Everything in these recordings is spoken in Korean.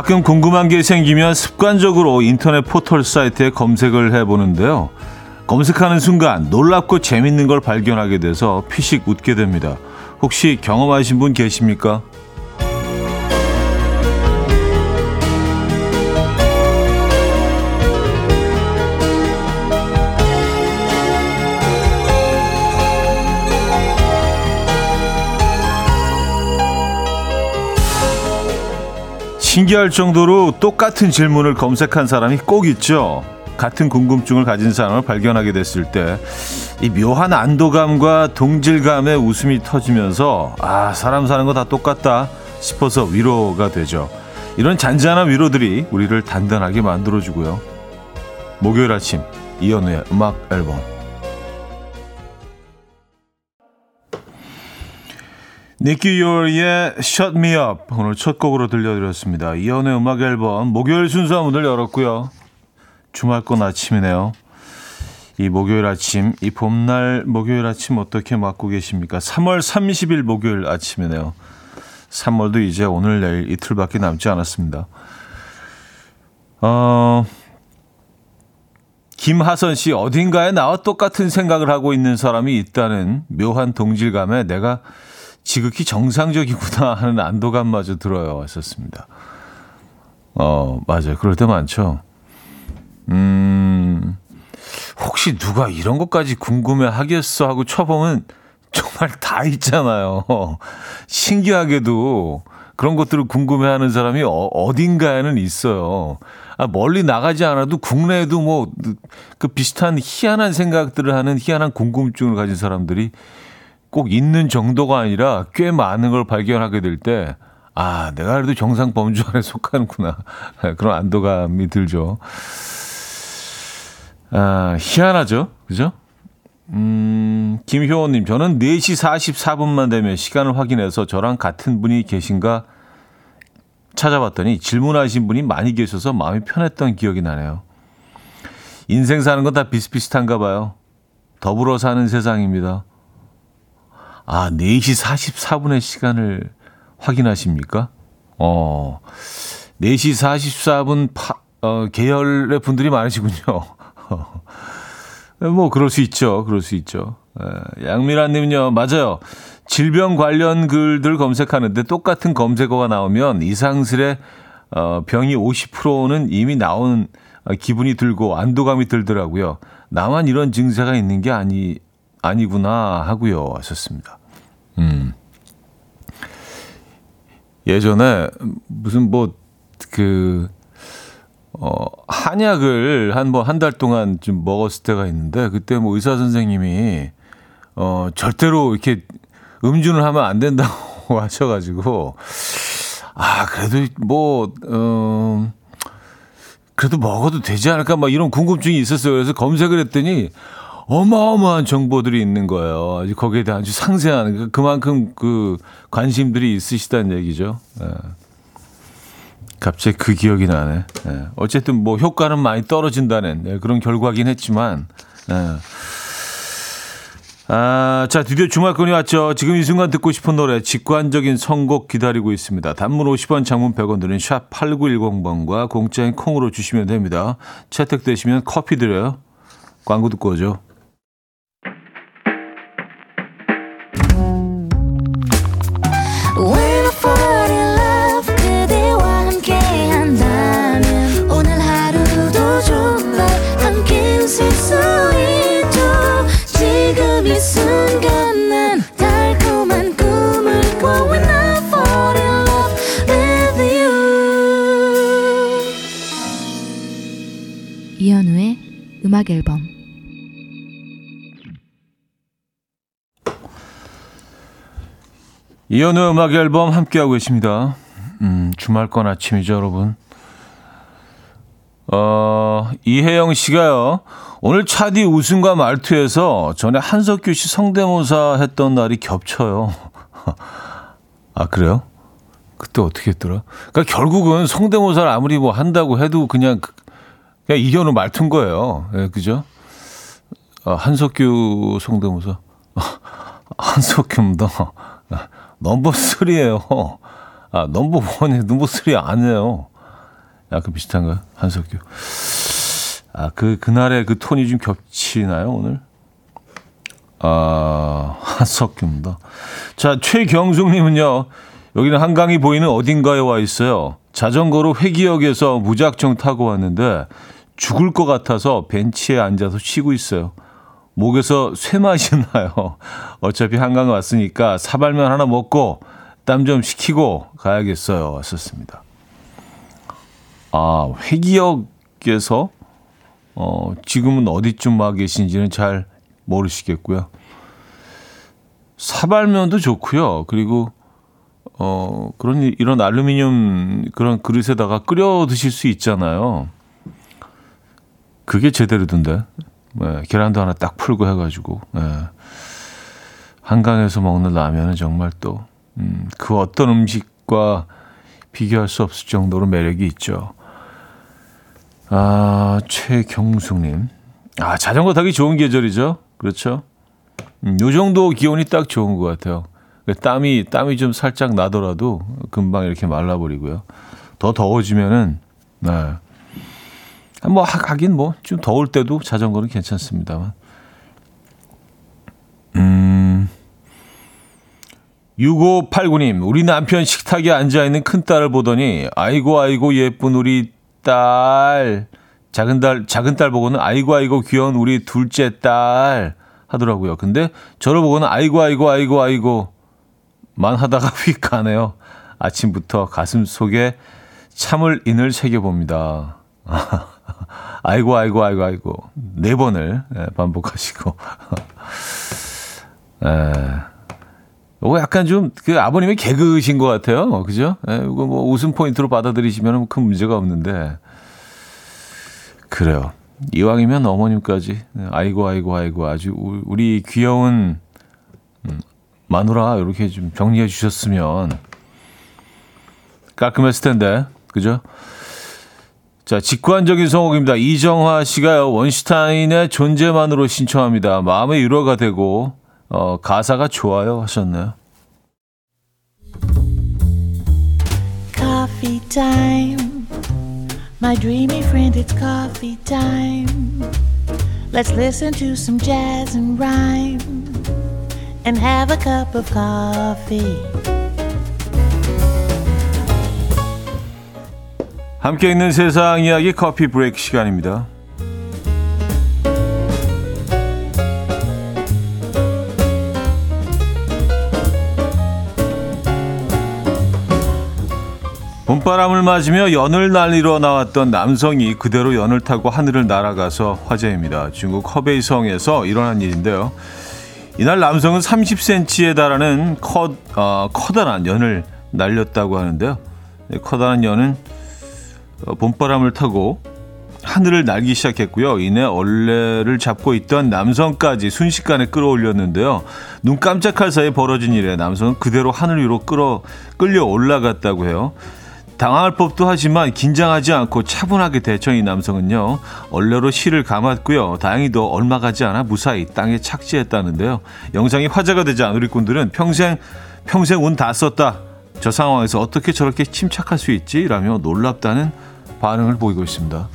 가끔 궁금한 게 생기면 습관적으로 인터넷 포털 사이트에 검색을 해보는데요. 검색하는 순간 놀랍고 재밌는 걸 발견하게 돼서 피식 웃게 됩니다. 혹시 경험하신 분 계십니까? 신기할 정도로 똑같은 질문을 검색한 사람이 꼭 있죠. 같은 궁금증을 가진 사람을 발견하게 됐을 때 이 묘한 안도감과 동질감의 웃음이 터지면서 아 사람 사는 거 다 똑같다 싶어서 위로가 되죠. 이런 잔잔한 위로들이 우리를 단단하게 만들어주고요. 목요일 아침 이연우의 음악 앨범 니키 요의 Shut Me Up 오늘 첫 곡으로 들려드렸습니다. 이연의 음악 앨범 목요일 순서 문을 열었고요. 주말권 아침이네요. 이 목요일 아침, 이 봄날 목요일 아침 어떻게 맞고 계십니까? 3월 30일 목요일 아침이네요. 3월도 이제 오늘 내일 이틀밖에 남지 않았습니다. 어, 김하선 씨 어딘가에 나와 똑같은 생각을 하고 있는 사람이 있다는 묘한 동질감에 내가 지극히 정상적이구나 하는 안도감마저 들어요. 했었습니다. 어, 맞아요. 그럴 때 많죠. 음, 혹시 누가 이런 것까지 궁금해 하겠어 하고 쳐보면 정말 다 있잖아요. 신기하게도 그런 것들을 궁금해 하는 사람이 어, 딘가에는 있어요. 아, 멀리 나가지 않아도 국내에도 뭐 그 비슷한 희한한 생각들을 하는 희한한 궁금증을 가진 사람들이 꼭 있는 정도가 아니라 꽤 많은 걸 발견하게 될 때, 아, 내가 그래도 정상 범주 안에 속하는구나. 그런 안도감이 들죠. 아, 희한하죠? 그죠? 음, 김효원님, 저는 4시 44분만 되면 시간을 확인해서 저랑 같은 분이 계신가 찾아봤더니 질문하신 분이 많이 계셔서 마음이 편했던 기억이 나네요. 인생 사는 건 다 비슷비슷한가 봐요. 더불어 사는 세상입니다. 아, 4시 44분의 시간을 확인하십니까? 어, 4시 44분 파, 어, 계열의 분들이 많으시군요. 뭐, 그럴 수 있죠. 그럴 수 있죠. 에, 양미란 님은요, 맞아요. 질병 관련 글들 검색하는데 똑같은 검색어가 나오면 이상스레 어, 병이 50%는 이미 나온 어, 기분이 들고 안도감이 들더라고요. 나만 이런 증세가 있는 게 아니, 아니구나 하고요. 하셨습니다. 음. 예전에 무슨 뭐 그 어, 한약을 한번한달 동안 좀 먹었을 때가 있는데 그때 뭐 의사 선생님이 어, 절대로 이렇게 음주를 하면 안 된다고 하셔가지고 아 그래도 뭐 어, 그래도 먹어도 되지 않을까 막 이런 궁금증이 있었어요. 그래서 검색을 했더니 어마어마한 정보들이 있는 거예요. 거기에 대한 아주 상세한 그, 그만큼 그 관심들이 있으시다는 얘기죠. 예. 갑자기 그 기억이 나네. 예. 어쨌든 뭐 효과는 많이 떨어진다는 예, 그런 결과긴 했지만. 예. 아, 자, 드디어 주말권이 왔죠. 지금 이 순간 듣고 싶은 노래, 직관적인 선곡 기다리고 있습니다. 단문 50원, 장문 100원 드는 샵 8910번과 공짜인 콩으로 주시면 됩니다. 채택되시면 커피 드려요. 광고 듣고 오죠. 음악 앨범 이현우 음악 앨범 함께하고 계십니다. 음, 주말권 아침이죠, 여러분. 어, 이혜영 씨가요. 오늘 차디 웃음과 말투에서 전에 한석규 씨 성대모사 했던 날이 겹쳐요. 아, 그래요? 그때 어떻게 했더라? 그러니까 결국은 성대모사를 아무리 뭐 한다고 해도 그냥 그냥 이현우 말투인 거예요. 예, 그죠? 아, 한석규 성대모사. 한석규입니다. 넘버 3예요. 아, 넘버 1이 넘버 3 아니에요. 약간 비슷한가요? 한석규. 아, 그, 그날의 그 톤이 좀 겹치나요, 오늘? 아, 한석규입니다. 자, 최경숙님은요, 여기는 한강이 보이는 어딘가에 와 있어요. 자전거로 회기역에서 무작정 타고 왔는데 죽을 것 같아서 벤치에 앉아서 쉬고 있어요. 목에서 쇠맛이 나요. 어차피 한강 왔으니까 사발면 하나 먹고 땀 좀 식히고 가야겠어요. 왔었습니다. 아, 회기역에서 어, 지금은 어디쯤 와 계신지는 잘 모르시겠고요. 사발면도 좋고요. 그리고 어, 그런 이런 알루미늄 그런 그릇에다가 끓여 드실 수 있잖아요. 그게 제대로던데. 네, 계란도 하나 딱 풀고 해가지고 네. 한강에서 먹는 라면은 정말 또 음, 그 어떤 음식과 비교할 수 없을 정도로 매력이 있죠. 아 최경숙님, 아 자전거 타기 좋은 계절이죠. 그렇죠. 음, 요 정도 기온이 딱 좋은 것 같아요. 그 땀이 땀이 좀 살짝 나더라도 금방 이렇게 말라버리고요. 더 더워지면은 네. 뭐 하긴 뭐 좀 더울 때도 자전거는 괜찮습니다만. 음. 6589님, 우리 남편 식탁에 앉아있는 큰딸을 보더니, 아이고, 아이고, 예쁜 우리 딸. 작은 딸, 작은 딸 보고는, 아이고, 아이고, 귀여운 우리 둘째 딸. 하더라고요. 근데 저를 보고는, 아이고, 아이고, 아이고, 아이고. 만 하다가 휙 가네요. 아침부터 가슴 속에 참을 인을 새겨봅니다. 아이고, 아이고, 아이고, 아이고. 네 번을 예, 반복하시고. 에, 이거 약간 좀, 그 아버님의 개그신 것 같아요. 그죠? 에, 예, 이거 뭐 웃음 포인트로 받아들이시면 큰 문제가 없는데. 그래요. 이왕이면 어머님까지. 예, 아이고, 아이고, 아이고. 아주 우리 귀여운 음, 마누라 이렇게 좀 정리해 주셨으면 깔끔했을 텐데. 그죠? 자, 직관적인 성곡입니다. 이정화 씨가요, 원슈타인의 존재만으로 신청합니다. 마음의 위로가 되고, 어, 가사가 좋아요 하셨네요. Coffee time. My dreamy friend, it's coffee time. Let's listen to some jazz and rhyme and have a cup of coffee. 함께 있는 세상 이야기 커피 브레이크 시간입니다. 봄바람을 맞으며 연을 날리러 나왔던 남성이 그대로 연을 타고 하늘을 날아가서 화제입니다. 중국 허베이성에서 일어난 일인데요. 이날 남성은 30cm에 달하는 커, 어, 커다란 연을 날렸다고 하는데요. 네, 커다란 연은 어, 봄바람을 타고 하늘을 날기 시작했고요. 이내 얼레를 잡고 있던 남성까지 순식간에 끌어올렸는데요. 눈 깜짝할 사이에 벌어진 일에 남성은 그대로 하늘 위로 끌어 끌려 올라갔다고 해요. 당황할 법도 하지만 긴장하지 않고 차분하게 대처한 이 남성은요. 얼레로 실을 감았고요. 다행히도 얼마 가지 않아 무사히 땅에 착지했다는데요. 영상이 화제가 되자 누리꾼들은 평생 평생 운 다 썼다. 저 상황에서 어떻게 저렇게 침착할 수 있지? 라며 놀랍다는 반응을 보이고 있습니다.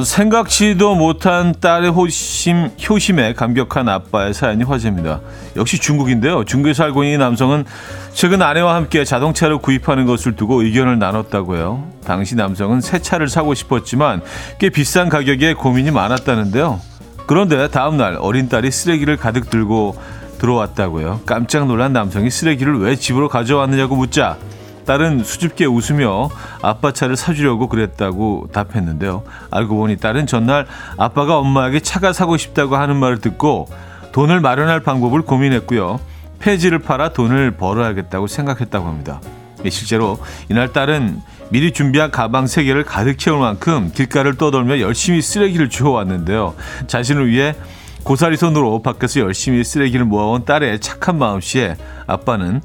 어, 생각지도 못한 딸의 호심, 효심에 감격한 아빠의 사연이 화제입니다. 역시 중국인데요. 중국에 살고 있는 남성은 최근 아내와 함께 자동차를 구입하는 것을 두고 의견을 나눴다고 해요. 당시 남성은 새 차를 사고 싶었지만 꽤 비싼 가격에 고민이 많았다는데요. 그런데 다음날 어린 딸이 쓰레기를 가득 들고 들어왔다고요. 깜짝 놀란 남성이 쓰레기를 왜 집으로 가져왔느냐고 묻자 딸은 수줍게 웃으며 아빠 차를 사주려고 그랬다고 답했는데요. 알고 보니 딸은 전날 아빠가 엄마에게 차가 사고 싶다고 하는 말을 듣고 돈을 마련할 방법을 고민했고요. 폐지를 팔아 돈을 벌어야겠다고 생각했다고 합니다. 예, 실제로 이날 딸은 미리 준비한 가방 3개를 가득 채울 만큼 길가를 떠돌며 열심히 쓰레기를 주워왔는데요. 자신을 위해 고사리 손으로 밖에서 열심히 쓰레기를 모아온 딸의 착한 마음씨에 아빠는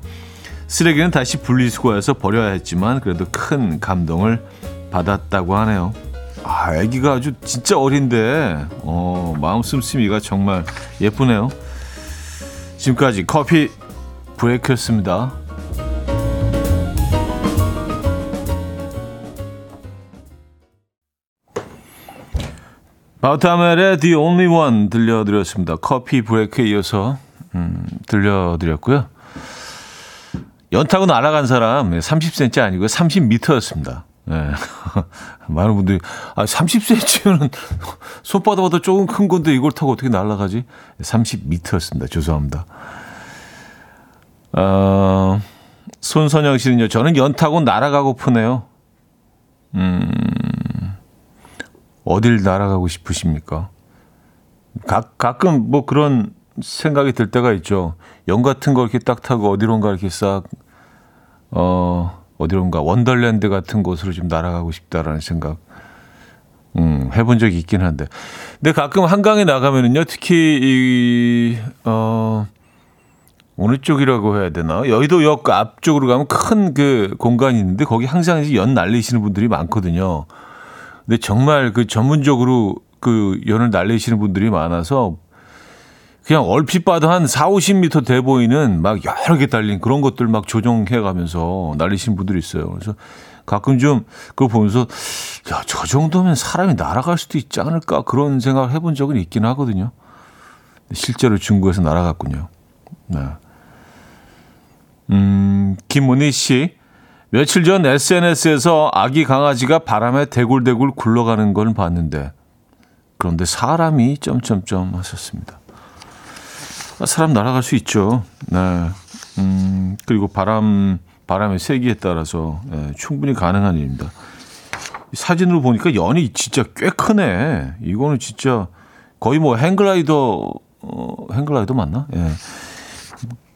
쓰레기는 다시 분리수거해서 버려야 했지만 그래도 큰 감동을 받았다고 하네요. 아, 아기가 아주 진짜 어린데, 어, 마음 씀씀이가 정말 예쁘네요. 지금까지 커피 브레이크였습니다. 바우타멜의 The Only One 들려드렸습니다. 커피 브레이크에 이어서 음, 들려드렸고요. 연타고 날아간 사람 30cm 아니고 30m였습니다. 네. 많은 분들이 아 30cm는 손바닥보다 조금 큰 건데 이걸 타고 어떻게 날아가지? 30m였습니다. 죄송합니다. 어, 손선영 씨는요. 저는 연타고 날아가고프네요. 음, 어딜 날아가고 싶으십니까? 가, 가끔 뭐 그런 생각이 들 때가 있죠. 연 같은 거 이렇게 딱 타고 어디론가 이렇게 싹, 어, 어디론가 원더랜드 같은 곳으로 좀 날아가고 싶다라는 생각, 음, 해본 적이 있긴 한데. 근데 가끔 한강에 나가면은요, 특히 이, 어, 어느 쪽이라고 해야 되나? 여의도역 앞쪽으로 가면 큰 그 공간이 있는데 거기 항상 연 날리시는 분들이 많거든요. 근데 정말 그 전문적으로 그 연을 날리시는 분들이 많아서 그냥 얼핏 봐도 한 4, 50m 돼 보이는 막 여러 개 달린 그런 것들 막 조정해 가면서 날리시는 분들이 있어요. 그래서 가끔 좀 그걸 보면서 야, 저 정도면 사람이 날아갈 수도 있지 않을까 그런 생각을 해본 적은 있긴 하거든요. 실제로 중국에서 날아갔군요. 네. 음, 김문희 씨. 며칠 전 SNS에서 아기 강아지가 바람에 대굴대굴 굴러가는 걸 봤는데 그런데 사람이 점점점 하셨습니다. 아, 사람 날아갈 수 있죠. 네. 음, 그리고 바람, 바람의 세기에 따라서 네, 충분히 가능한 일입니다. 사진으로 보니까 연이 진짜 꽤 크네. 이거는 진짜 거의 뭐 행글라이더, 어, 행글라이더 맞나? 예. 네.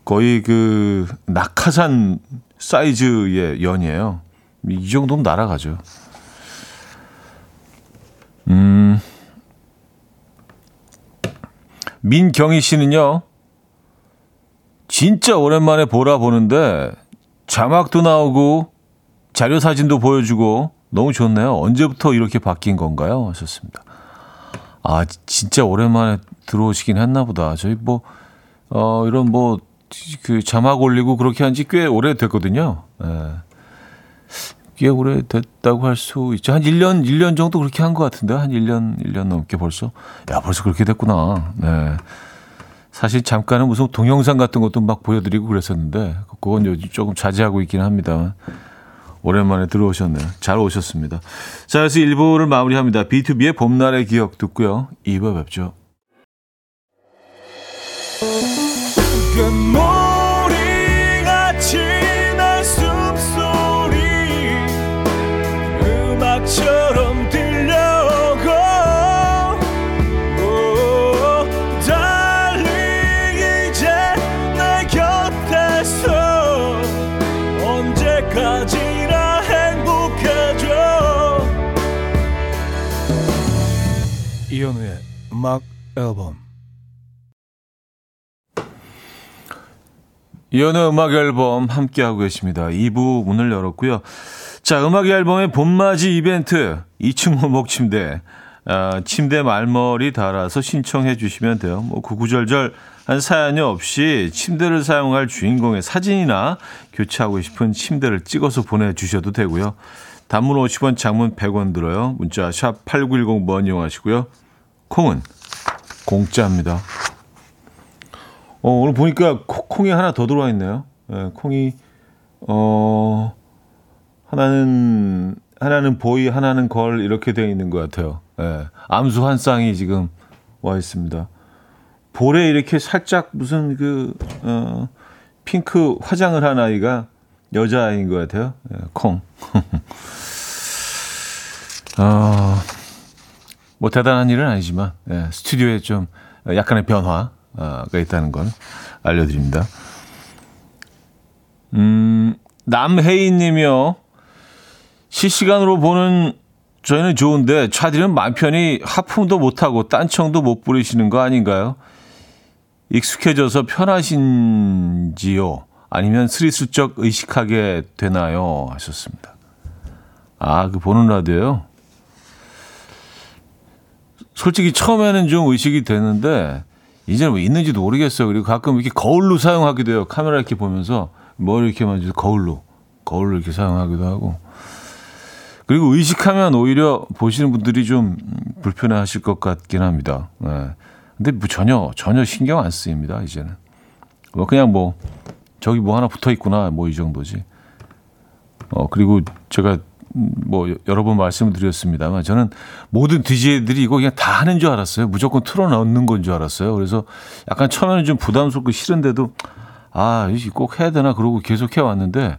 거의 그 낙하산 사이즈의 연이에요. 이 정도면 날아가죠. 음. 민경희 씨는요, 진짜 오랜만에 보라 보는데 자막도 나오고 자료 사진도 보여주고 너무 좋네요. 언제부터 이렇게 바뀐 건가요? 하셨습니다. 아, 진짜 오랜만에 들어오시긴 했나 보다. 저희 뭐, 어, 이런 뭐, 그 자막 올리고 그렇게 한 지 꽤 오래 됐거든요. 예. 꽤 오래 됐다고 할 수 있죠. 한 1년, 1년 정도 그렇게 한 것 같은데. 한 1년, 1년 넘게 벌써. 야, 벌써 그렇게 됐구나. 네. 사실 잠깐은 무슨 동영상 같은 것도 막 보여드리고 그랬었는데, 그건 요즘 조금 자제하고 있긴 합니다. 오랜만에 들어오셨네요. 잘 오셨습니다. 자, 그래서 1부를 마무리합니다. B2B의 봄날의 기억 듣고요. 2부 뵙죠. 이현우의 음악 앨범 이현우의 음악 앨범 함께하고 계십니다. 2부 문을 열었고요. 자, 음악 앨범의 봄맞이 이벤트 2층 원목 침대 아, 침대 말머리 달아서 신청해 주시면 돼요. 뭐 구구절절 한 사연이 없이 침대를 사용할 주인공의 사진이나 교체하고 싶은 침대를 찍어서 보내주셔도 되고요. 단문 50원, 장문 100원 들어요. 문자 샵 8910번 이용하시고요. 콩은 공짜입니다. 어, 오늘 보니까 콩이 하나 더 들어와 있네요. 네, 콩이 어 하나는 하나는 보이 하나는 걸 이렇게 되어 있는 것 같아요. 네, 암수 한 쌍이 지금 와 있습니다. 볼에 이렇게 살짝 무슨 그 어, 핑크 화장을 한 아이가 여자아이인 것 같아요. 네, 콩. 아. 뭐 대단한 일은 아니지만 예, 스튜디오에 좀 약간의 변화가 있다는 걸 알려드립니다. 음, 남혜인님이요. 실시간으로 보는 저희는 좋은데 차디는 맘 편히 하품도 못하고 딴청도 못 부리시는 거 아닌가요? 익숙해져서 편하신지요? 아니면 스리슬쩍 의식하게 되나요? 하셨습니다. 아, 그 보는 라디오요? 솔직히 처음에는 좀 의식이 되는데 이제는 뭐 있는지도 모르겠어요. 그리고 가끔 이렇게 거울로 사용하기도 해요. 카메라 이렇게 보면서 머리 이렇게 만지서 거울로 거울로 이렇게 사용하기도 하고. 그리고 의식하면 오히려 보시는 분들이 좀 불편해하실 것 같긴 합니다. 네. 근데 뭐 전혀 전혀 신경 안 쓰입니다. 이제는 뭐 그냥 뭐 저기 뭐 하나 붙어 있구나 뭐 이 정도지. 어 그리고 제가 뭐 여러 번 말씀을 드렸습니다만 저는 모든 DJ들이 이거 그냥 다 하는 줄 알았어요. 무조건 틀어넣는 건 줄 알았어요. 그래서 약간 처음에는 좀 부담스럽고 싫은데도 아, 꼭 해야 되나 그러고 계속 해왔는데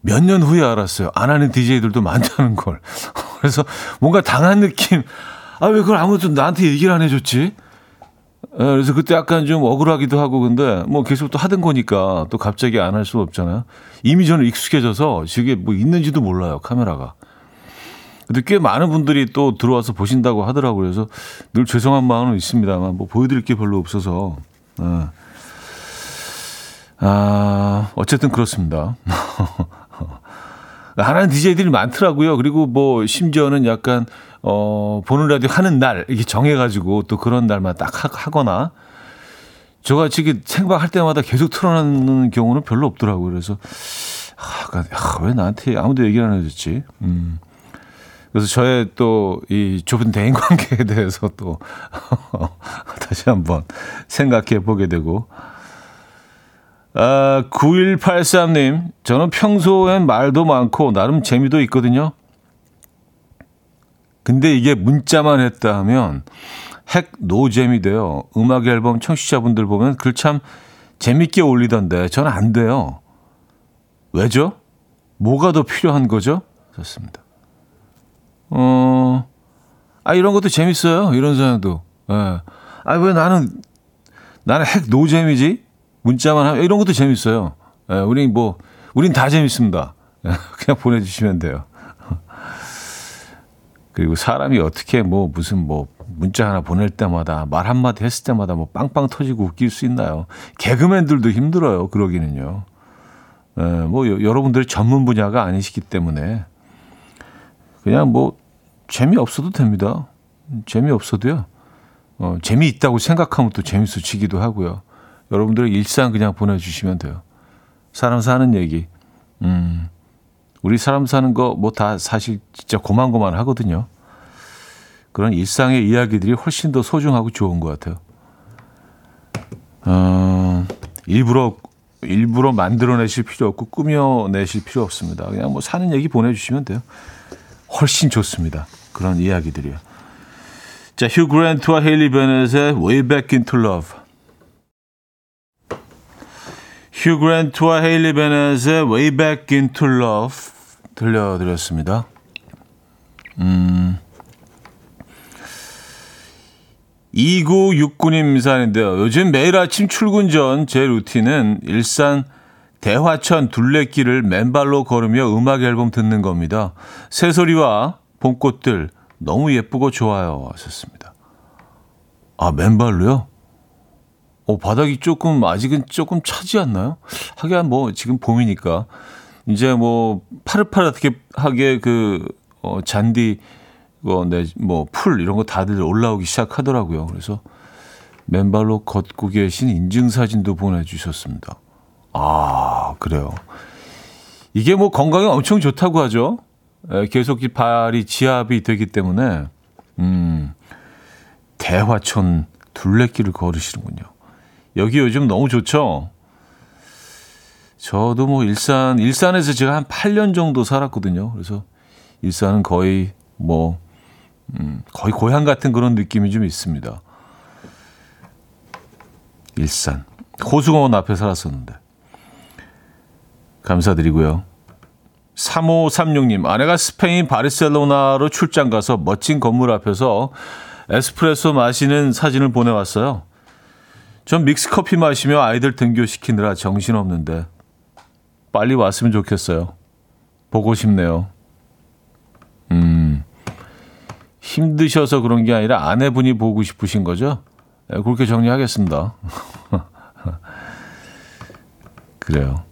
몇 년 후에 알았어요. 안 하는 DJ들도 많다는 걸. 그래서 뭔가 당한 느낌. 아, 왜 그걸 아무도 나한테 얘기를 안 해줬지? 예, 그래서 그때 약간 좀 억울하기도 하고 근데 뭐 계속 또 하던 거니까 또 갑자기 안 할 수 없잖아요. 이미 저는 익숙해져서 저게 뭐 있는지도 몰라요 카메라가. 근데 꽤 많은 분들이 또 들어와서 보신다고 하더라고요. 그래서 늘 죄송한 마음은 있습니다만 뭐 보여드릴 게 별로 없어서. 네. 아 어쨌든 그렇습니다. 하는 DJ들이 많더라고요. 그리고 뭐 심지어는 약간 어 보는 라디오 하는 날 이렇게 정해가지고 또 그런 날만 딱 하거나 저같이 생방할 때마다 계속 틀어놓는 경우는 별로 없더라고요. 그래서 아, 아, 왜 나한테 아무도 얘기를 안 해줬지? 음. 그래서 저의 또 이 좁은 대인 관계에 대해서 또 다시 한번 생각해 보게 되고 아, 9183님, 저는 평소엔 말도 많고 나름 재미도 있거든요. 근데 이게 문자만 했다 하면 핵 노잼이 돼요. 음악 앨범 청취자분들 보면 글 참 재밌게 올리던데 저는 안 돼요. 왜죠? 뭐가 더 필요한 거죠? 좋습니다. 어, 아, 이런 것도 재밌어요. 이런 사연도. 예. 아, 왜 나는, 나는 핵 노잼이지? 문자만 하면 이런 것도 재밌어요. 예, 우린 뭐 우린 다 재밌습니다. 예, 그냥 보내주시면 돼요. 그리고 사람이 어떻게 뭐 무슨 뭐 문자 하나 보낼 때마다 말 한마디 했을 때마다 뭐 빵빵 터지고 웃길 수 있나요? 개그맨들도 힘들어요. 그러기는요. 예, 뭐 여러분들이 전문 분야가 아니시기 때문에 그냥 뭐 재미없어도 됩니다. 재미없어도요. 어, 재미있다고 생각하면 또 재밌어지기도 하고요. 여러분들의 일상 그냥 보내주시면 돼요. 사람 사는 얘기. 음, 우리 사람 사는 거 뭐 다 사실 진짜 고만고만 하거든요. 그런 일상의 이야기들이 훨씬 더 소중하고 좋은 것 같아요. 어, 일부러 일부러 만들어내실 필요 없고 꾸며내실 필요 없습니다. 그냥 뭐 사는 얘기 보내주시면 돼요. 훨씬 좋습니다. 그런 이야기들이요. 자, 휴 그랜트와 헤일리 베넷의 Way Back Into Love. 휴 그랜트와 헤일리 베넷의 Way Back Into Love 들려드렸습니다. 음. 2969님 사연인데요. 요즘 매일 아침 출근 전 제 루틴은 일산 대화천 둘레길을 맨발로 걸으며 음악 앨범 듣는 겁니다. 새소리와 봄꽃들 너무 예쁘고 좋아요. 하셨습니다. 아, 맨발로요? 어, 바닥이 조금 아직은 조금 차지 않나요? 하긴 뭐 지금 봄이니까 이제 뭐 파릇파릇하게 그 어, 잔디 뭐풀 이런 거 다들 올라오기 시작하더라고요. 그래서 맨발로 걷고 계신 인증 사진도 보내주셨습니다. 아 그래요. 이게 뭐 건강에 엄청 좋다고 하죠. 에, 계속 이 발이 지압이 되기 때문에 음 대화천 둘레길을 걸으시는군요. 여기 요즘 너무 좋죠. 저도 뭐 일산 일산에서 제가 한 8년 정도 살았거든요. 그래서 일산은 거의 뭐 음, 거의 고향 같은 그런 느낌이 좀 있습니다. 일산 호수공원 앞에 살았었는데 감사드리고요. 3536님 아내가 스페인 바르셀로나로 출장 가서 멋진 건물 앞에서 에스프레소 마시는 사진을 보내왔어요. 전 믹스커피 마시며 아이들 등교시키느라 정신없는데 빨리 왔으면 좋겠어요. 보고 싶네요. 음, 힘드셔서 그런 게 아니라 아내분이 보고 싶으신 거죠? 네, 그렇게 정리하겠습니다. 그래요.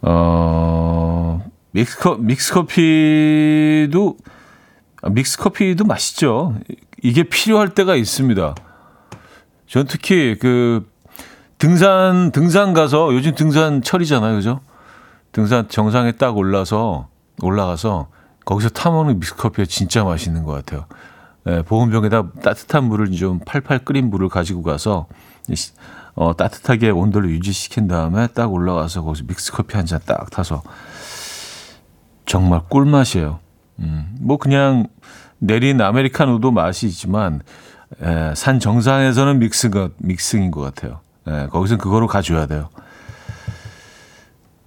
어, 믹스커, 믹스커피도, 믹스커피도 맛있죠. 이게 필요할 때가 있습니다. 전 특히 그 등산 등산 가서 요즘 등산 철이잖아요, 그죠? 등산 정상에 딱 올라서 올라가서 거기서 타먹는 믹스커피가 진짜 맛있는 것 같아요. 예, 보온병에다 따뜻한 물을 좀 팔팔 끓인 물을 가지고 가서 어, 따뜻하게 온도를 유지시킨 다음에 딱 올라가서 거기서 믹스커피 한 잔 딱 타서 정말 꿀맛이에요. 음, 뭐 그냥 내린 아메리카노도 맛이 있지만 에, 산 정상에서는 믹스가 믹싱인 것 같아요. 에, 거기서 그거로 가져야 돼요.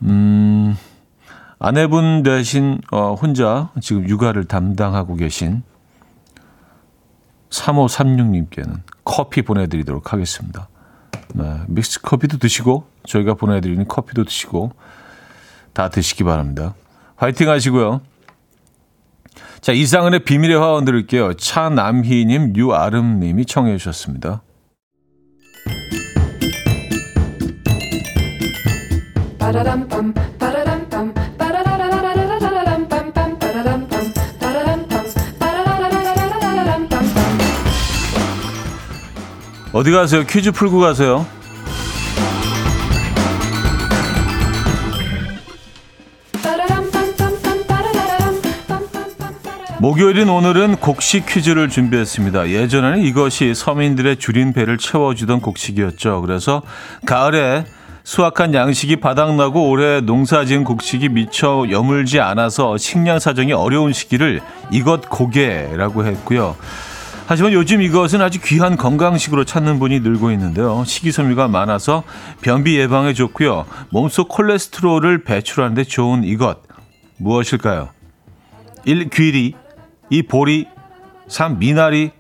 음, 아내분 대신 어, 혼자 지금 육아를 담당하고 계신 3536님께는 커피 보내드리도록 하겠습니다. 네, 믹스 커피도 드시고 저희가 보내드리는 커피도 드시고 다 드시기 바랍니다. 화이팅 하시고요. 자, 이상은의 비밀의 화원 들을게요. 차남희님, 유아름님이 청해 주셨습니다. 어디 가세요? 퀴즈 풀고 가세요. 목요일인 오늘은 곡식 퀴즈를 준비했습니다. 예전에는 이것이 서민들의 줄인 배를 채워주던 곡식이었죠. 그래서 가을에 수확한 양식이 바닥나고 올해 농사지은 곡식이 미처 여물지 않아서 식량 사정이 어려운 시기를 이것 고개라고 했고요. 하지만 요즘 이것은 아주 귀한 건강식으로 찾는 분이 늘고 있는데요. 식이섬유가 많아서 변비 예방에 좋고요. 몸속 콜레스테롤을 배출하는 데 좋은 이것 무엇일까요? 1. 귀리 2. 보리 3. 미나리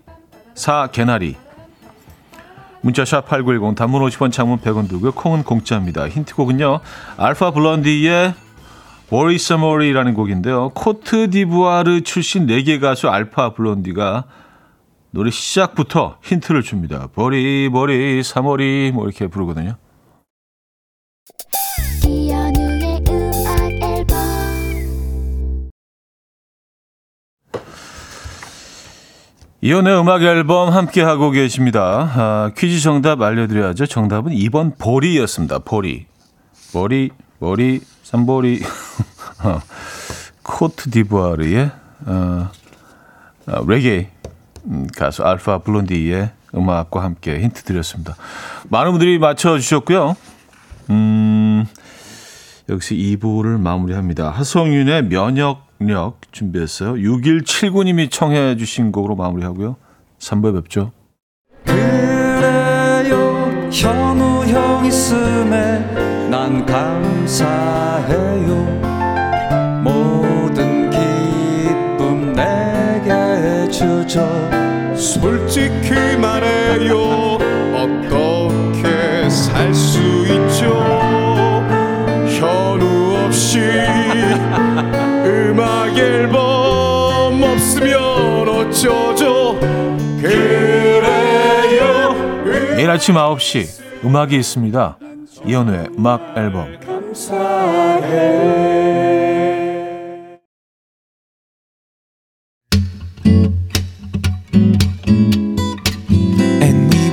4. 개나리 문자 샵 8910 단문 50원 장문 100원 들고요. 콩은 공짜입니다. 힌트곡은요. 알파 블론디의 Bory Samory라는 곡인데요. 코트 디부아르 출신 레게 가수 알파 블론디가 노래 시작부터 힌트를 줍니다. 버리 버리 3월이 뭐 이렇게 부르거든요. 이연의 음악 앨범 함께 하고 계십니다. 아, 퀴즈 정답 알려드려야죠. 정답은 2번 보리였습니다. 보리, 보리, 보리, 삼보리. 어, 코트 디부아르의 어, 어, 레게 음, 가수 알파 블론디의 음악과 함께 힌트 드렸습니다. 많은 분들이 맞춰주셨고요. 음, 역시 2부를 마무리합니다. 하성윤의 면역 력 준비했어요. 6179님이 청해 주신 곡으로 마무리하고요. 3부에 뵙죠. 그래요 현우 형 있음에 난 감사해요 모든 기쁨 내게 주죠 솔직히 말해요 어떻게 살 수 있죠 현우 없이 어쩌죠 그래요. 내일 아침 9시 음악이 있습니다. 이현우의 음악 앨범. we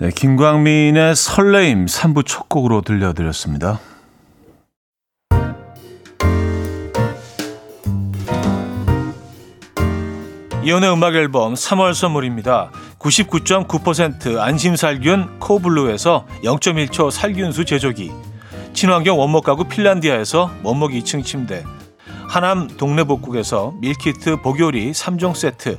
네, 김광민의 설레임 3부 첫 곡으로 들려드렸습니다. 이현우의 음악 앨범 3월 선물입니다. 99.9% 안심살균 코블루에서 0.1초 살균수 제조기 친환경 원목 가구 핀란디아에서 원목 2층 침대 하남 동네복국에서 밀키트 복요리 3종 세트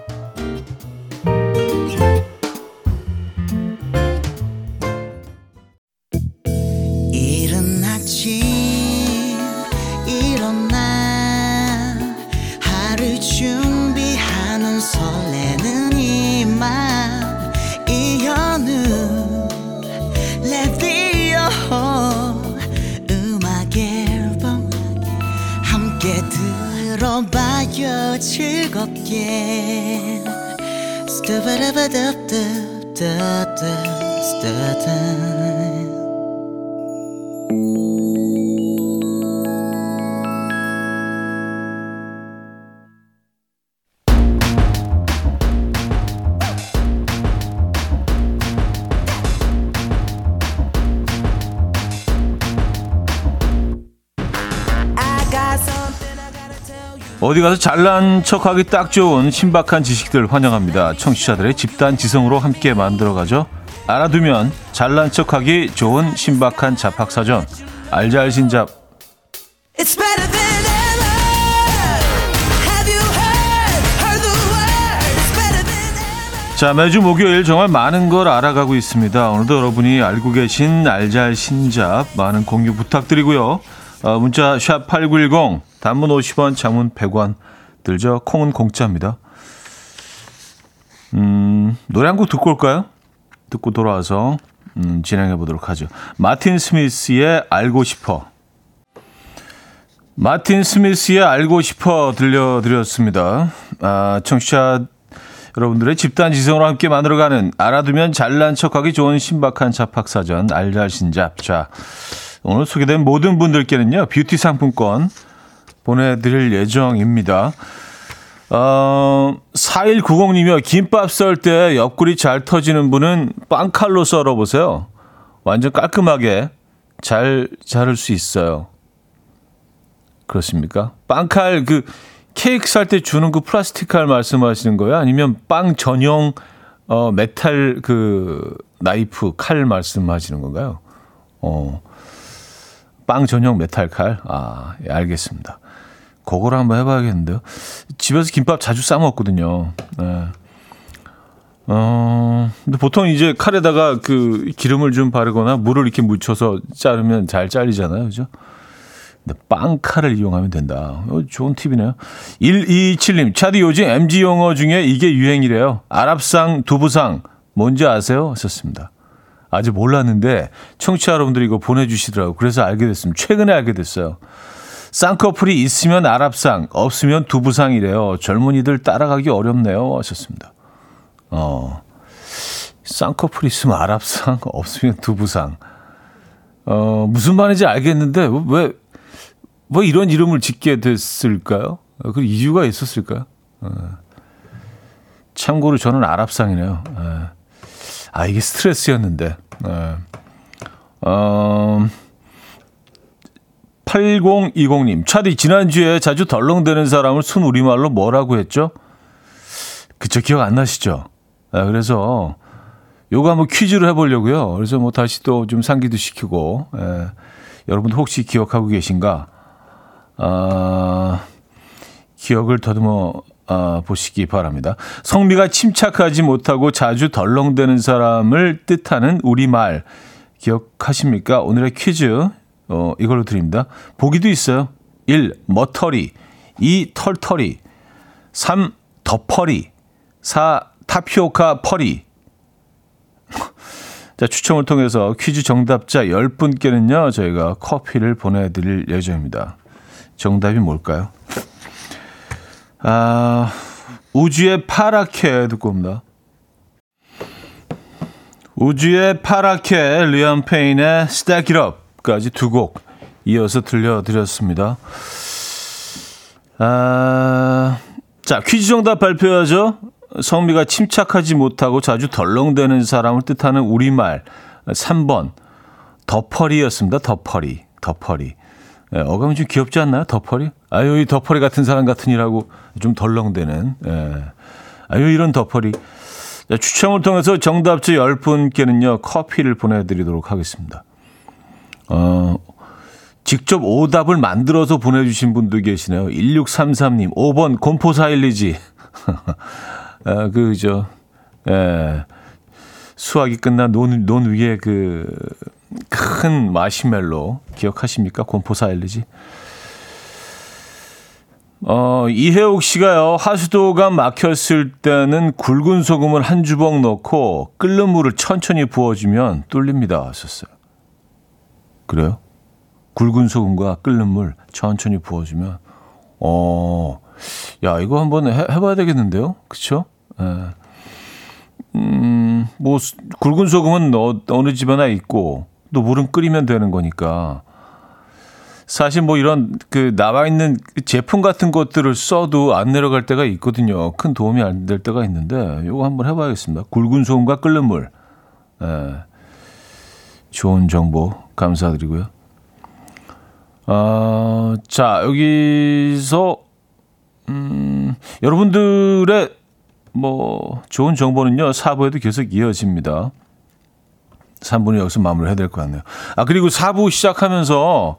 즐겁게 어디 가서 잘난 척하기 딱 좋은 신박한 지식들 환영합니다. 청취자들의 집단 지성으로 함께 만들어가죠. 알아두면 잘난 척하기 좋은 신박한 잡학사전 알잘신잡 자 매주 목요일 정말 많은 걸 알아가고 있습니다. 오늘도 여러분이 알고 계신 알잘신잡 많은 공유 부탁드리고요. 어, 문자 샵 8910 단문 50원, 장문 100원 들죠. 콩은 공짜입니다. 음, 노래 한 곡 듣고 올까요? 듣고 돌아와서 음, 진행해 보도록 하죠. 마틴 스미스의 알고 싶어. 마틴 스미스의 알고 싶어 들려드렸습니다. 아, 청취자 여러분들의 집단 지성으로 함께 만들어가는 알아두면 잘난 척하기 좋은 신박한 잡학사전 알잘신잡. 자, 오늘 소개된 모든 분들께는요, 뷰티 상품권 보내드릴 예정입니다. 어, 4190님이요. 김밥 썰 때 옆구리 잘 터지는 분은 빵칼로 썰어보세요. 완전 깔끔하게 잘 자를 수 있어요. 그렇습니까? 빵칼 그 케이크 살 때 주는 그 플라스틱 칼 말씀하시는 거예요? 아니면 빵 전용 어 메탈 그 나이프 칼 말씀하시는 건가요? 어. 빵 전용 메탈 칼. 아, 예, 알겠습니다. 그거를 한번 해봐야겠는데요. 집에서 김밥 자주 싸 먹거든요. 네. 어, 근데 보통 이제 칼에다가 그 기름을 좀 바르거나 물을 이렇게 묻혀서 자르면 잘 잘리잖아요. 그죠? 근데 빵칼을 이용하면 된다. 어, 좋은 팁이네요. 127님, 차디 요즘 MG 용어 중에 이게 유행이래요. 아랍상, 두부상. 뭔지 아세요? 하셨습니다. 아직 몰랐는데 청취자 여러분들이 이거 보내주시더라고요. 그래서 알게 됐습니다. 최근에 알게 됐어요. 쌍꺼풀이 있으면 아랍상, 없으면 두부상이래요. 젊은이들 따라가기 어렵네요. 하셨습니다. 어, 쌍꺼풀 있으면 아랍상, 없으면 두부상. 어, 무슨 말인지 알겠는데, 왜, 뭐 이런 이름을 짓게 됐을까요? 그 이유가 있었을까요? 어. 참고로 저는 아랍상이네요. 어. 아, 이게 스트레스였는데. 어. 어, 8020님, 차디, 지난주에 자주 덜렁대는 사람을 순 우리말로 뭐라고 했죠? 그쵸, 기억 안 나시죠? 아, 그래서 요거 한번 퀴즈를 해보려고요. 그래서 뭐 다시 또 좀 상기도 시키고, 예. 여러분 혹시 기억하고 계신가? 아, 기억을 더듬어 아, 보시기 바랍니다. 성미가 침착하지 못하고 자주 덜렁대는 사람을 뜻하는 우리말 기억하십니까? 오늘의 퀴즈 어, 이걸로 드립니다. 보기도 있어요. 1. 머터리 2. 털털이 3. 덮퍼리 4. 타피오카 퍼리 자, 추첨을 통해서 퀴즈 정답자 10분께는요, 저희가 커피를 보내드릴 예정입니다. 정답이 뭘까요? 아, 우주의 파랗게 듣고 옵니다. 우주의 파랗게 리암 페인의 Stack 까지 두 곡 이어서 들려드렸습니다. 아, 자 퀴즈 정답 발표하죠. 성미가 침착하지 못하고 자주 덜렁대는 사람을 뜻하는 우리말 3번 더퍼리였습니다. 더퍼리, 더퍼리. 예, 어감이 좀 귀엽지 않나요? 더퍼리? 아유, 이 더퍼리 같은 사람 같으니라고 좀 덜렁대는. 예. 아유, 이런 더퍼리. 자, 추첨을 통해서 정답자 10분께는요, 커피를 보내드리도록 하겠습니다. 어, 직접 오답을 만들어서 보내주신 분도 계시네요. 1633님, 5번 곰포사일리지. 아, 그, 저, 예. 수확이 끝난 논, 논 위에 그, 큰 마시멜로 기억하십니까? 곰포사일리지. 어, 이혜옥 씨가요, 하수도가 막혔을 때는 굵은 소금을 한 주먹 넣고 끓는 물을 천천히 부어주면 뚫립니다. 하셨어요. 그래요? 굵은 소금과 끓는 물 천천히 부어주면, 어, 야, 이거 한번 해, 해봐야 되겠는데요? 그쵸? 예. 음, 뭐, 굵은 소금은 어, 어느 집에나 있고, 또 물은 끓이면 되는 거니까. 사실 뭐 이런 그 나와 있는 제품 같은 것들을 써도 안 내려갈 때가 있거든요. 큰 도움이 안 될 때가 있는데 이거 한번 해봐야겠습니다. 굵은 소금과 끓는 물. 예. 좋은 정보 감사드리고요. 어, 자 여기서 음, 여러분들의 뭐 좋은 정보는요 사부에도 계속 이어집니다. 3부는 여기서 마무리 해야 될 것 같네요. 아 그리고 4부 시작하면서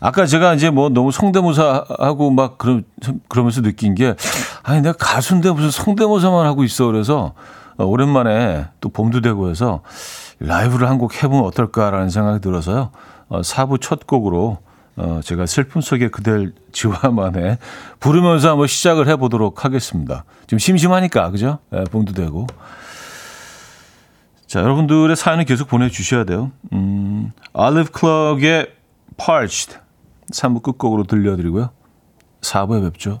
아까 제가 이제 뭐 너무 성대모사하고 막 그러, 그러면서 느낀 게 아니 내가 가수인데 무슨 성대모사만 하고 있어 그래서 어, 오랜만에 또 봄도 되고 해서 라이브를 한 곡 해보면 어떨까라는 생각이 들어서요. 어, 4부 첫 곡으로 어, 제가 슬픔 속에 그댈 지화만에 부르면서 한번 시작을 해보도록 하겠습니다. 지금 심심하니까 그죠? 네, 봄도 되고. 자, 여러분들의 사연을 계속 보내주셔야 돼요. 음, 알리브 클럭의 Parched 3부 끝곡으로 들려드리고요. 4부에 뵙죠.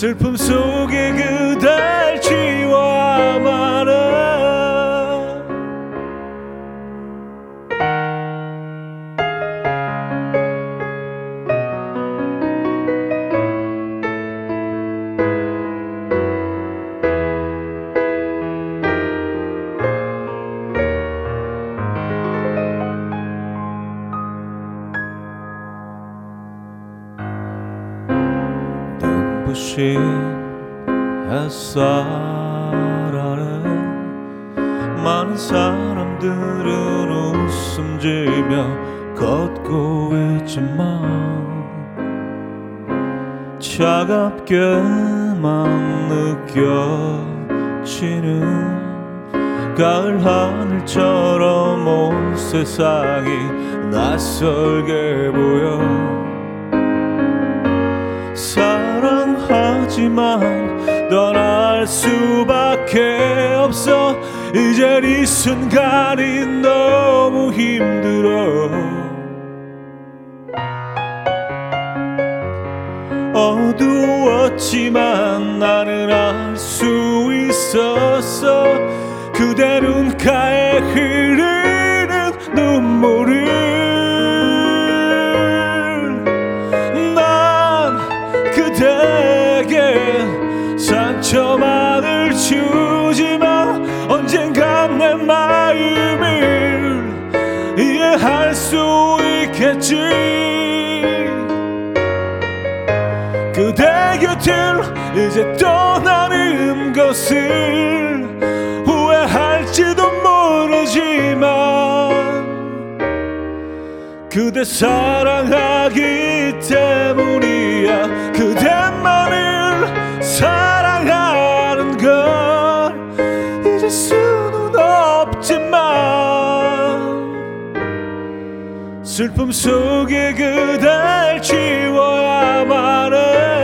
슬픔 속 낯설게 보여. 사랑하지만 떠날 수밖에 없어. 이제 이 순간이 너무 힘들어. 어두웠지만 나는 알 수 있었어. 그대 눈가에 흐르는 눈물을 것을 후회할지도 모르지만 그대 사랑하기 때문이야. 그대만을 사랑하는 걸 잊을 수는 없지만 슬픔 속에 그댈 지워야만 해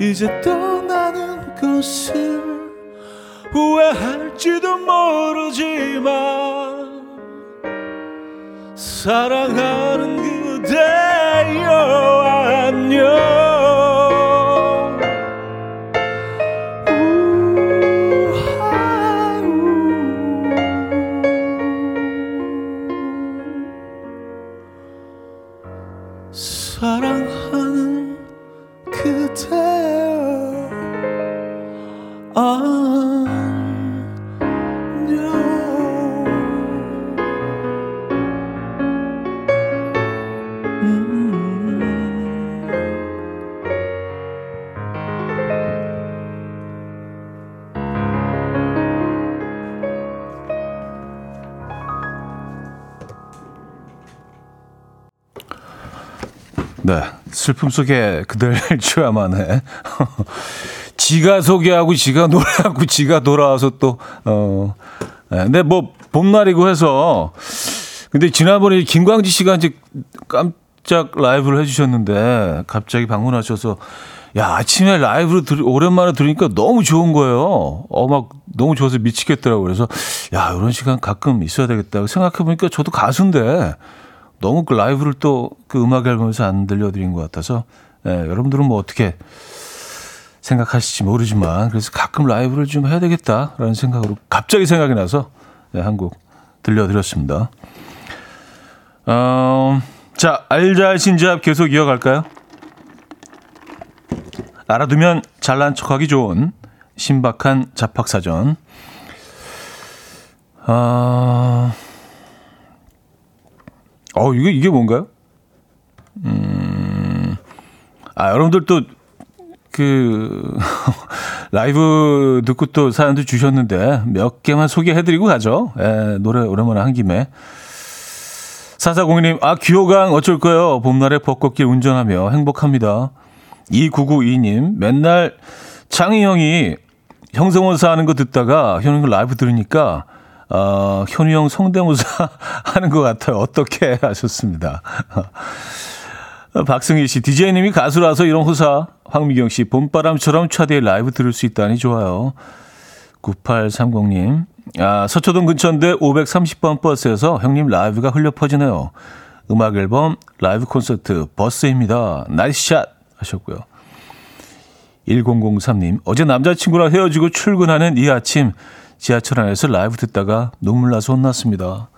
이제 떠나는 것을 후회할지도 모르지만 사랑하는 그대여 안녕 슬픔 속에 그댈 줘야만 해. 지가 소개하고, 지가 노래하고, 지가 돌아와서 또, 어. 네, 근데 뭐, 봄날이고 해서, 근데 지난번에 김광지 씨가 이제 깜짝 라이브를 해주셨는데, 갑자기 방문하셔서, 야, 아침에 라이브로 들, 오랜만에 들으니까 너무 좋은 거예요. 어, 막 너무 좋아서 미치겠더라고요. 그래서, 야, 이런 시간 가끔 있어야 되겠다. 생각해 보니까 저도 가수인데, 너무 그 라이브를 또 그 음악 앨범에서 안 들려드린 것 같아서 예, 여러분들은 뭐 어떻게 생각하실지 모르지만 그래서 가끔 라이브를 좀 해야 되겠다라는 생각으로 갑자기 생각이 나서 예, 한곡 들려드렸습니다. 어, 자 알잘신잡 계속 이어갈까요? 알아두면 잘난 척하기 좋은 신박한 잡학사전. 아. 어, 이게, 이게 뭔가요? 음, 아, 여러분들 또, 그, 라이브 듣고 또 사연도 주셨는데, 몇 개만 소개해드리고 가죠. 예, 노래 오랜만에 한 김에. 사사공님, 아, 귀호강 어쩔 거요. 봄날에 벚꽃길 운전하며 행복합니다. 2992님, 맨날 창희 형이 형 성대모사 하는 거 듣다가 현우 라이브 들으니까 어, 현우 형 성대모사 하는 것 같아요. 어떻게 하셨습니다. 박승희 씨, DJ님이 가수라서 이런 호사. 황미경 씨, 봄바람처럼 차대에 라이브 들을 수 있다니 좋아요. 9830님, 아, 서초동 근처인데 530번 버스에서 형님 라이브가 울려 퍼지네요. 음악 앨범 라이브 콘서트 버스입니다. Nice shot 하셨고요. 1003님, 어제 남자친구랑 헤어지고 출근하는 이 아침 지하철 안에서 라이브 듣다가 눈물 나서 혼났습니다.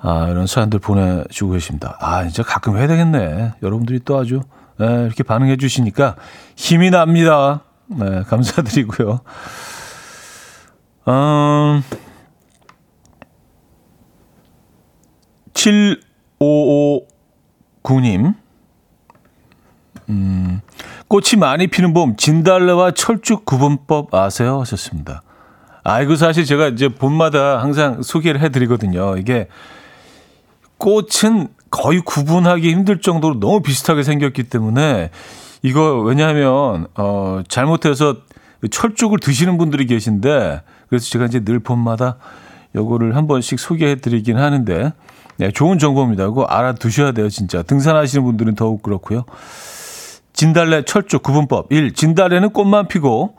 아, 이런 사연들 보내주고 계십니다. 아, 진짜 가끔 해야 되겠네. 여러분들이 또 아주 네, 이렇게 반응해 주시니까 힘이 납니다. 네, 감사드리고요. 음, 7559님. 음, 꽃이 많이 피는 봄, 진달래와 철쭉 구분법 아세요? 하셨습니다. 아, 이거 사실 제가 이제 봄마다 항상 소개를 해드리거든요. 이게 꽃은 거의 구분하기 힘들 정도로 너무 비슷하게 생겼기 때문에 이거 왜냐하면 어 잘못해서 철쭉을 드시는 분들이 계신데 그래서 제가 이제 늘 봄마다 요거를 한 번씩 소개해 드리긴 하는데 네, 좋은 정보입니다. 그거 알아두셔야 돼요, 진짜. 등산하시는 분들은 더욱 그렇고요. 진달래 철쭉 구분법 1. 진달래는 꽃만 피고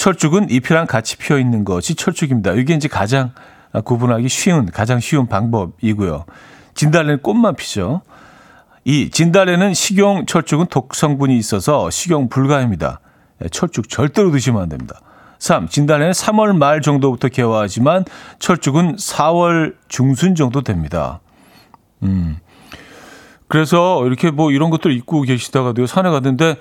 철쭉은 잎이랑 같이 피어 있는 것이 철쭉입니다. 이게 이제 가장 구분하기 쉬운 가장 쉬운 방법이고요. 진달래는 꽃만 피죠. 2. 진달래는 식용, 철쭉은 독 성분이 있어서 식용 불가입니다. 예, 철쭉 절대로 드시면 안 됩니다. 3. 진달래는 3월 말 정도부터 개화하지만 철쭉은 4월 중순 정도 됩니다. 음. 그래서 이렇게 뭐 이런 것들 입고 계시다가도 산에 갔는데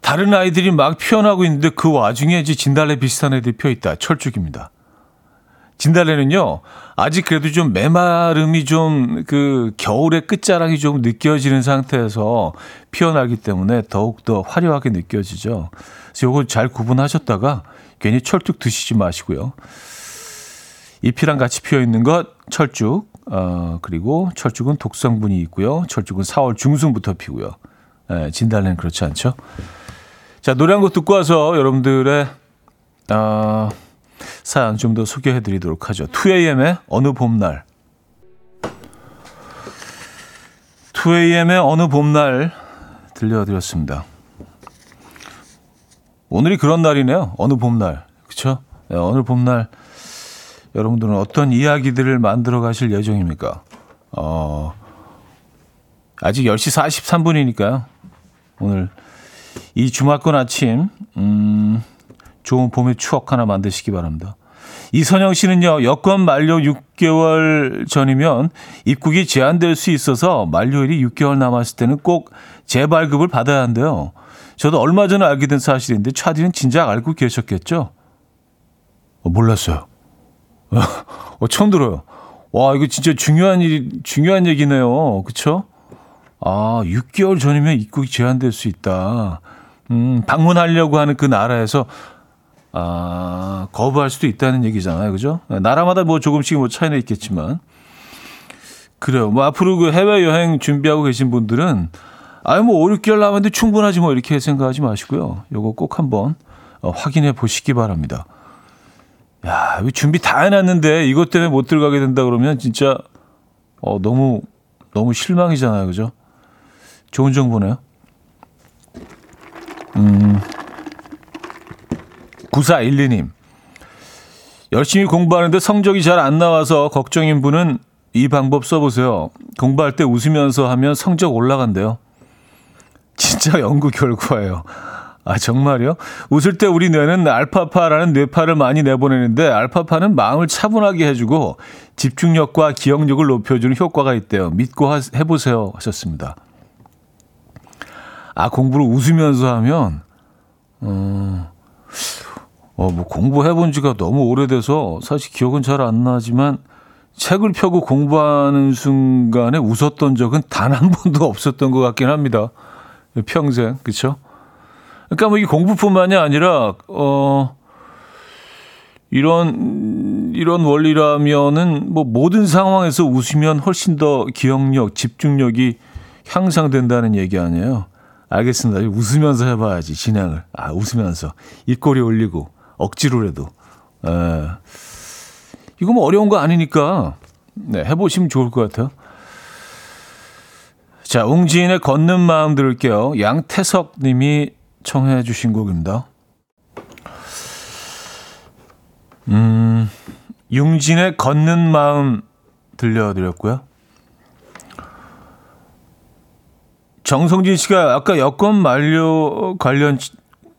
다른 아이들이 막 피어나고 있는데 그 와중에 이제 진달래 비슷한 애들이 피어 있다. 철쭉입니다. 진달래는요, 아직 그래도 좀 메마름이 좀 그 겨울의 끝자락이 좀 느껴지는 상태에서 피어나기 때문에 더욱더 화려하게 느껴지죠. 그래서 요거 잘 구분하셨다가 괜히 철쭉 드시지 마시고요. 잎이랑 같이 피어 있는 것 철쭉, 어, 그리고 철쭉은 독성분이 있고요. 철쭉은 4월 중순부터 피고요. 예, 진달래는 그렇지 않죠. 자, 노래 한 곡 듣고 와서 여러분들의, 어, 사연 좀 더 소개해 드리도록 하죠. 2AM의 어느 봄날. 2AM의 어느 봄날 들려드렸습니다. 오늘이 그런 날이네요. 어느 봄날. 그쵸? 네, 어느 봄날 여러분들은 어떤 이야기들을 만들어 가실 예정입니까? 어, 아직 10시 43분이니까요. 오늘 이 주말권 아침, 음, 좋은 봄의 추억 하나 만드시기 바랍니다. 이선영 씨는요, 여권 만료 6개월 전이면 입국이 제한될 수 있어서 만료일이 6개월 남았을 때는 꼭 재발급을 받아야 한대요. 저도 얼마 전에 알게 된 사실인데 차디는 진작 알고 계셨겠죠? 어, 몰랐어요. 어, 처음 들어요. 와, 이거 진짜 중요한 일, 중요한 얘기네요. 그쵸? 아, 6개월 전이면 입국이 제한될 수 있다. 음, 방문하려고 하는 그 나라에서 아, 거부할 수도 있다는 얘기잖아요. 그죠? 나라마다 뭐 조금씩 뭐 차이는 있겠지만. 그래요. 뭐 앞으로 그 해외여행 준비하고 계신 분들은 아유, 뭐 5, 6개월 남았는데 충분하지 뭐 이렇게 생각하지 마시고요. 요거 꼭 한번 어, 확인해 보시기 바랍니다. 야, 준비 다 해놨는데 이것 때문에 못 들어가게 된다 그러면 진짜 어, 너무, 너무 실망이잖아요. 그죠? 좋은 정보네요. 음. 9412님. 열심히 공부하는데 성적이 잘 안 나와서 걱정인 분은 이 방법 써보세요. 공부할 때 웃으면서 하면 성적 올라간대요. 진짜 연구 결과예요. 아, 정말요? 웃을 때 우리 뇌는 알파파라는 뇌파를 많이 내보내는데 알파파는 마음을 차분하게 해주고 집중력과 기억력을 높여주는 효과가 있대요. 믿고 하, 해보세요. 하셨습니다. 아, 공부를 웃으면서 하면, 어, 어, 뭐 공부해 본 지가 너무 오래돼서 사실 기억은 잘 안 나지만 책을 펴고 공부하는 순간에 웃었던 적은 단 한 번도 없었던 것 같긴 합니다. 평생, 그쵸? 그러니까 뭐 이 공부뿐만이 아니라, 어, 이런, 이런 원리라면은 뭐 모든 상황에서 웃으면 훨씬 더 기억력, 집중력이 향상된다는 얘기 아니에요. 알겠습니다. 웃으면서 해봐야지, 진행을. 아, 웃으면서. 입꼬리 올리고. 억지로라도. 에. 예. 이거 뭐 어려운 거 아니니까 네, 해보시면 좋을 것 같아요. 자, 웅지인의 걷는 마음 들을게요. 양태석 님이 청해 주신 곡입니다. 음, 융진의 걷는 마음 들려드렸고요. 정성진 씨가 아까 여권 만료 관련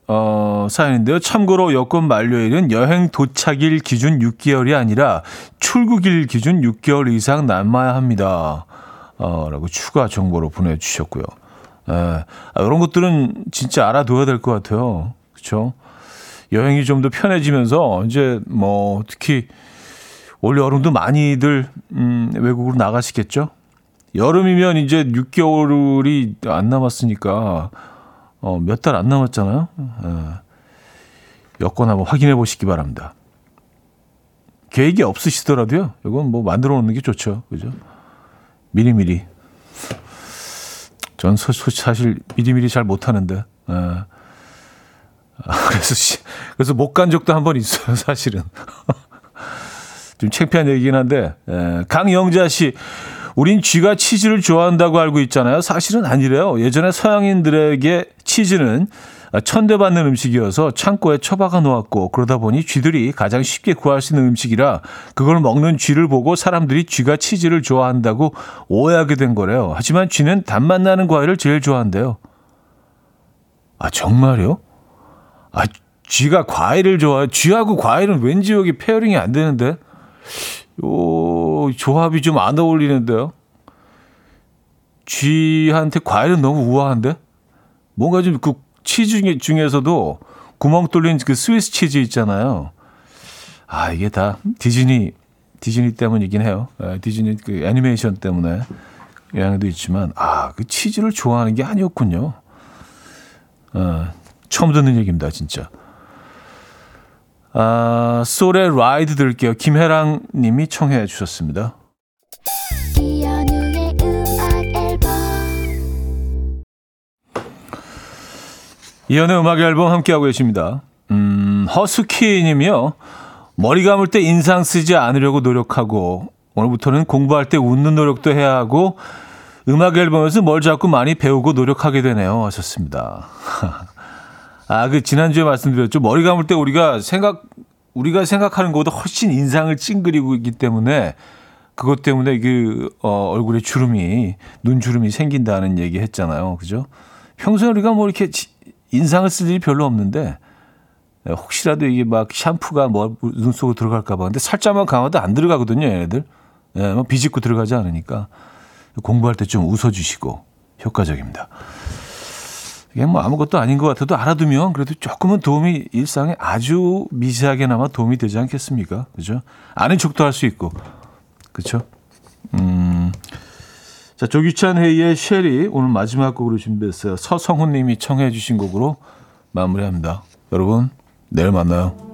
어, 사연인데요. 참고로 여권 만료일은 여행 도착일 기준 6개월이 아니라 출국일 기준 6개월 이상 남아야 합니다. 어, 라고 추가 정보로 보내주셨고요. 예. 아, 이런 것들은 진짜 알아둬야 될 것 같아요. 그렇죠? 여행이 좀 더 편해지면서 이제 뭐 특히 올 여름도 많이들 음, 외국으로 나가시겠죠. 여름이면 이제 6개월이 안 남았으니까 어, 몇 달 안 남았잖아요. 예. 여권 한번 확인해 보시기 바랍니다. 계획이 없으시더라도요. 이건 뭐 만들어 놓는 게 좋죠. 그죠? 미리미리. 전 사실 미리미리 잘 못하는데. 예. 아, 그래서 그래서 못 간 적도 한 번 있어요. 사실은. 좀 창피한 얘기긴 한데 예. 강영자 씨. 우린 쥐가 치즈를 좋아한다고 알고 있잖아요. 사실은 아니래요. 예전에 서양인들에게 치즈는 천대받는 음식이어서 창고에 처박아 놓았고 그러다 보니 쥐들이 가장 쉽게 구할 수 있는 음식이라 그걸 먹는 쥐를 보고 사람들이 쥐가 치즈를 좋아한다고 오해하게 된 거래요. 하지만 쥐는 단맛 나는 과일을 제일 좋아한대요. 아 정말요? 아 쥐가 과일을 좋아해? 쥐하고 과일은 왠지 여기 pairing이 안 되는데? 요 조합이 좀 안 어울리는데요. 쥐한테 과일은 너무 우아한데? 뭔가 좀 그 치즈 중에서도 구멍 뚫린 그 스위스 치즈 있잖아요. 아, 이게 다 디즈니, 디즈니 때문이긴 해요. 아, 디즈니 그 애니메이션 때문에 영향도 있지만, 아, 그 치즈를 좋아하는 게 아니었군요. 아, 처음 듣는 얘기입니다, 진짜. 아, 솔의 라이드 들을게요. 김혜랑 님이 청해 주셨습니다. 이연의 음악 앨범 함께하고 계십니다. 음, 허스키 님이요. 머리 감을 때 인상 쓰지 않으려고 노력하고 오늘부터는 공부할 때 웃는 노력도 해야 하고 음악 앨범에서 뭘 자꾸 많이 배우고 노력하게 되네요. 하셨습니다. 아, 그 지난주에 말씀드렸죠. 머리 감을 때 우리가 생각 우리가 생각하는 것보다 훨씬 인상을 찡그리고 있기 때문에 그것 때문에 그 어, 얼굴에 주름이 눈 주름이 생긴다는 얘기 했잖아요. 그죠? 평소에 우리가 뭐 이렇게 인상을 쓸 일이 별로 없는데 네, 혹시라도 이게 막 샴푸가 뭐 눈 속으로 들어갈까 봐. 근데 살짝만 감아도 안 들어가거든요, 얘네들. 예, 뭐 비집고 들어가지 않으니까 공부할 때 좀 웃어 주시고 효과적입니다. 이게 뭐 아무것도 아닌 것 같아도 알아두면 그래도 조금은 도움이 일상에 아주 미세하게나마 도움이 되지 않겠습니까? 그죠? 아는 척도 할 수 있고. 그렇죠? 음. 자, 조규찬 회의의 쉐리 오늘 마지막 곡으로 준비했어요. 서성훈 님이 청해 주신 곡으로 마무리합니다. 여러분, 내일 만나요.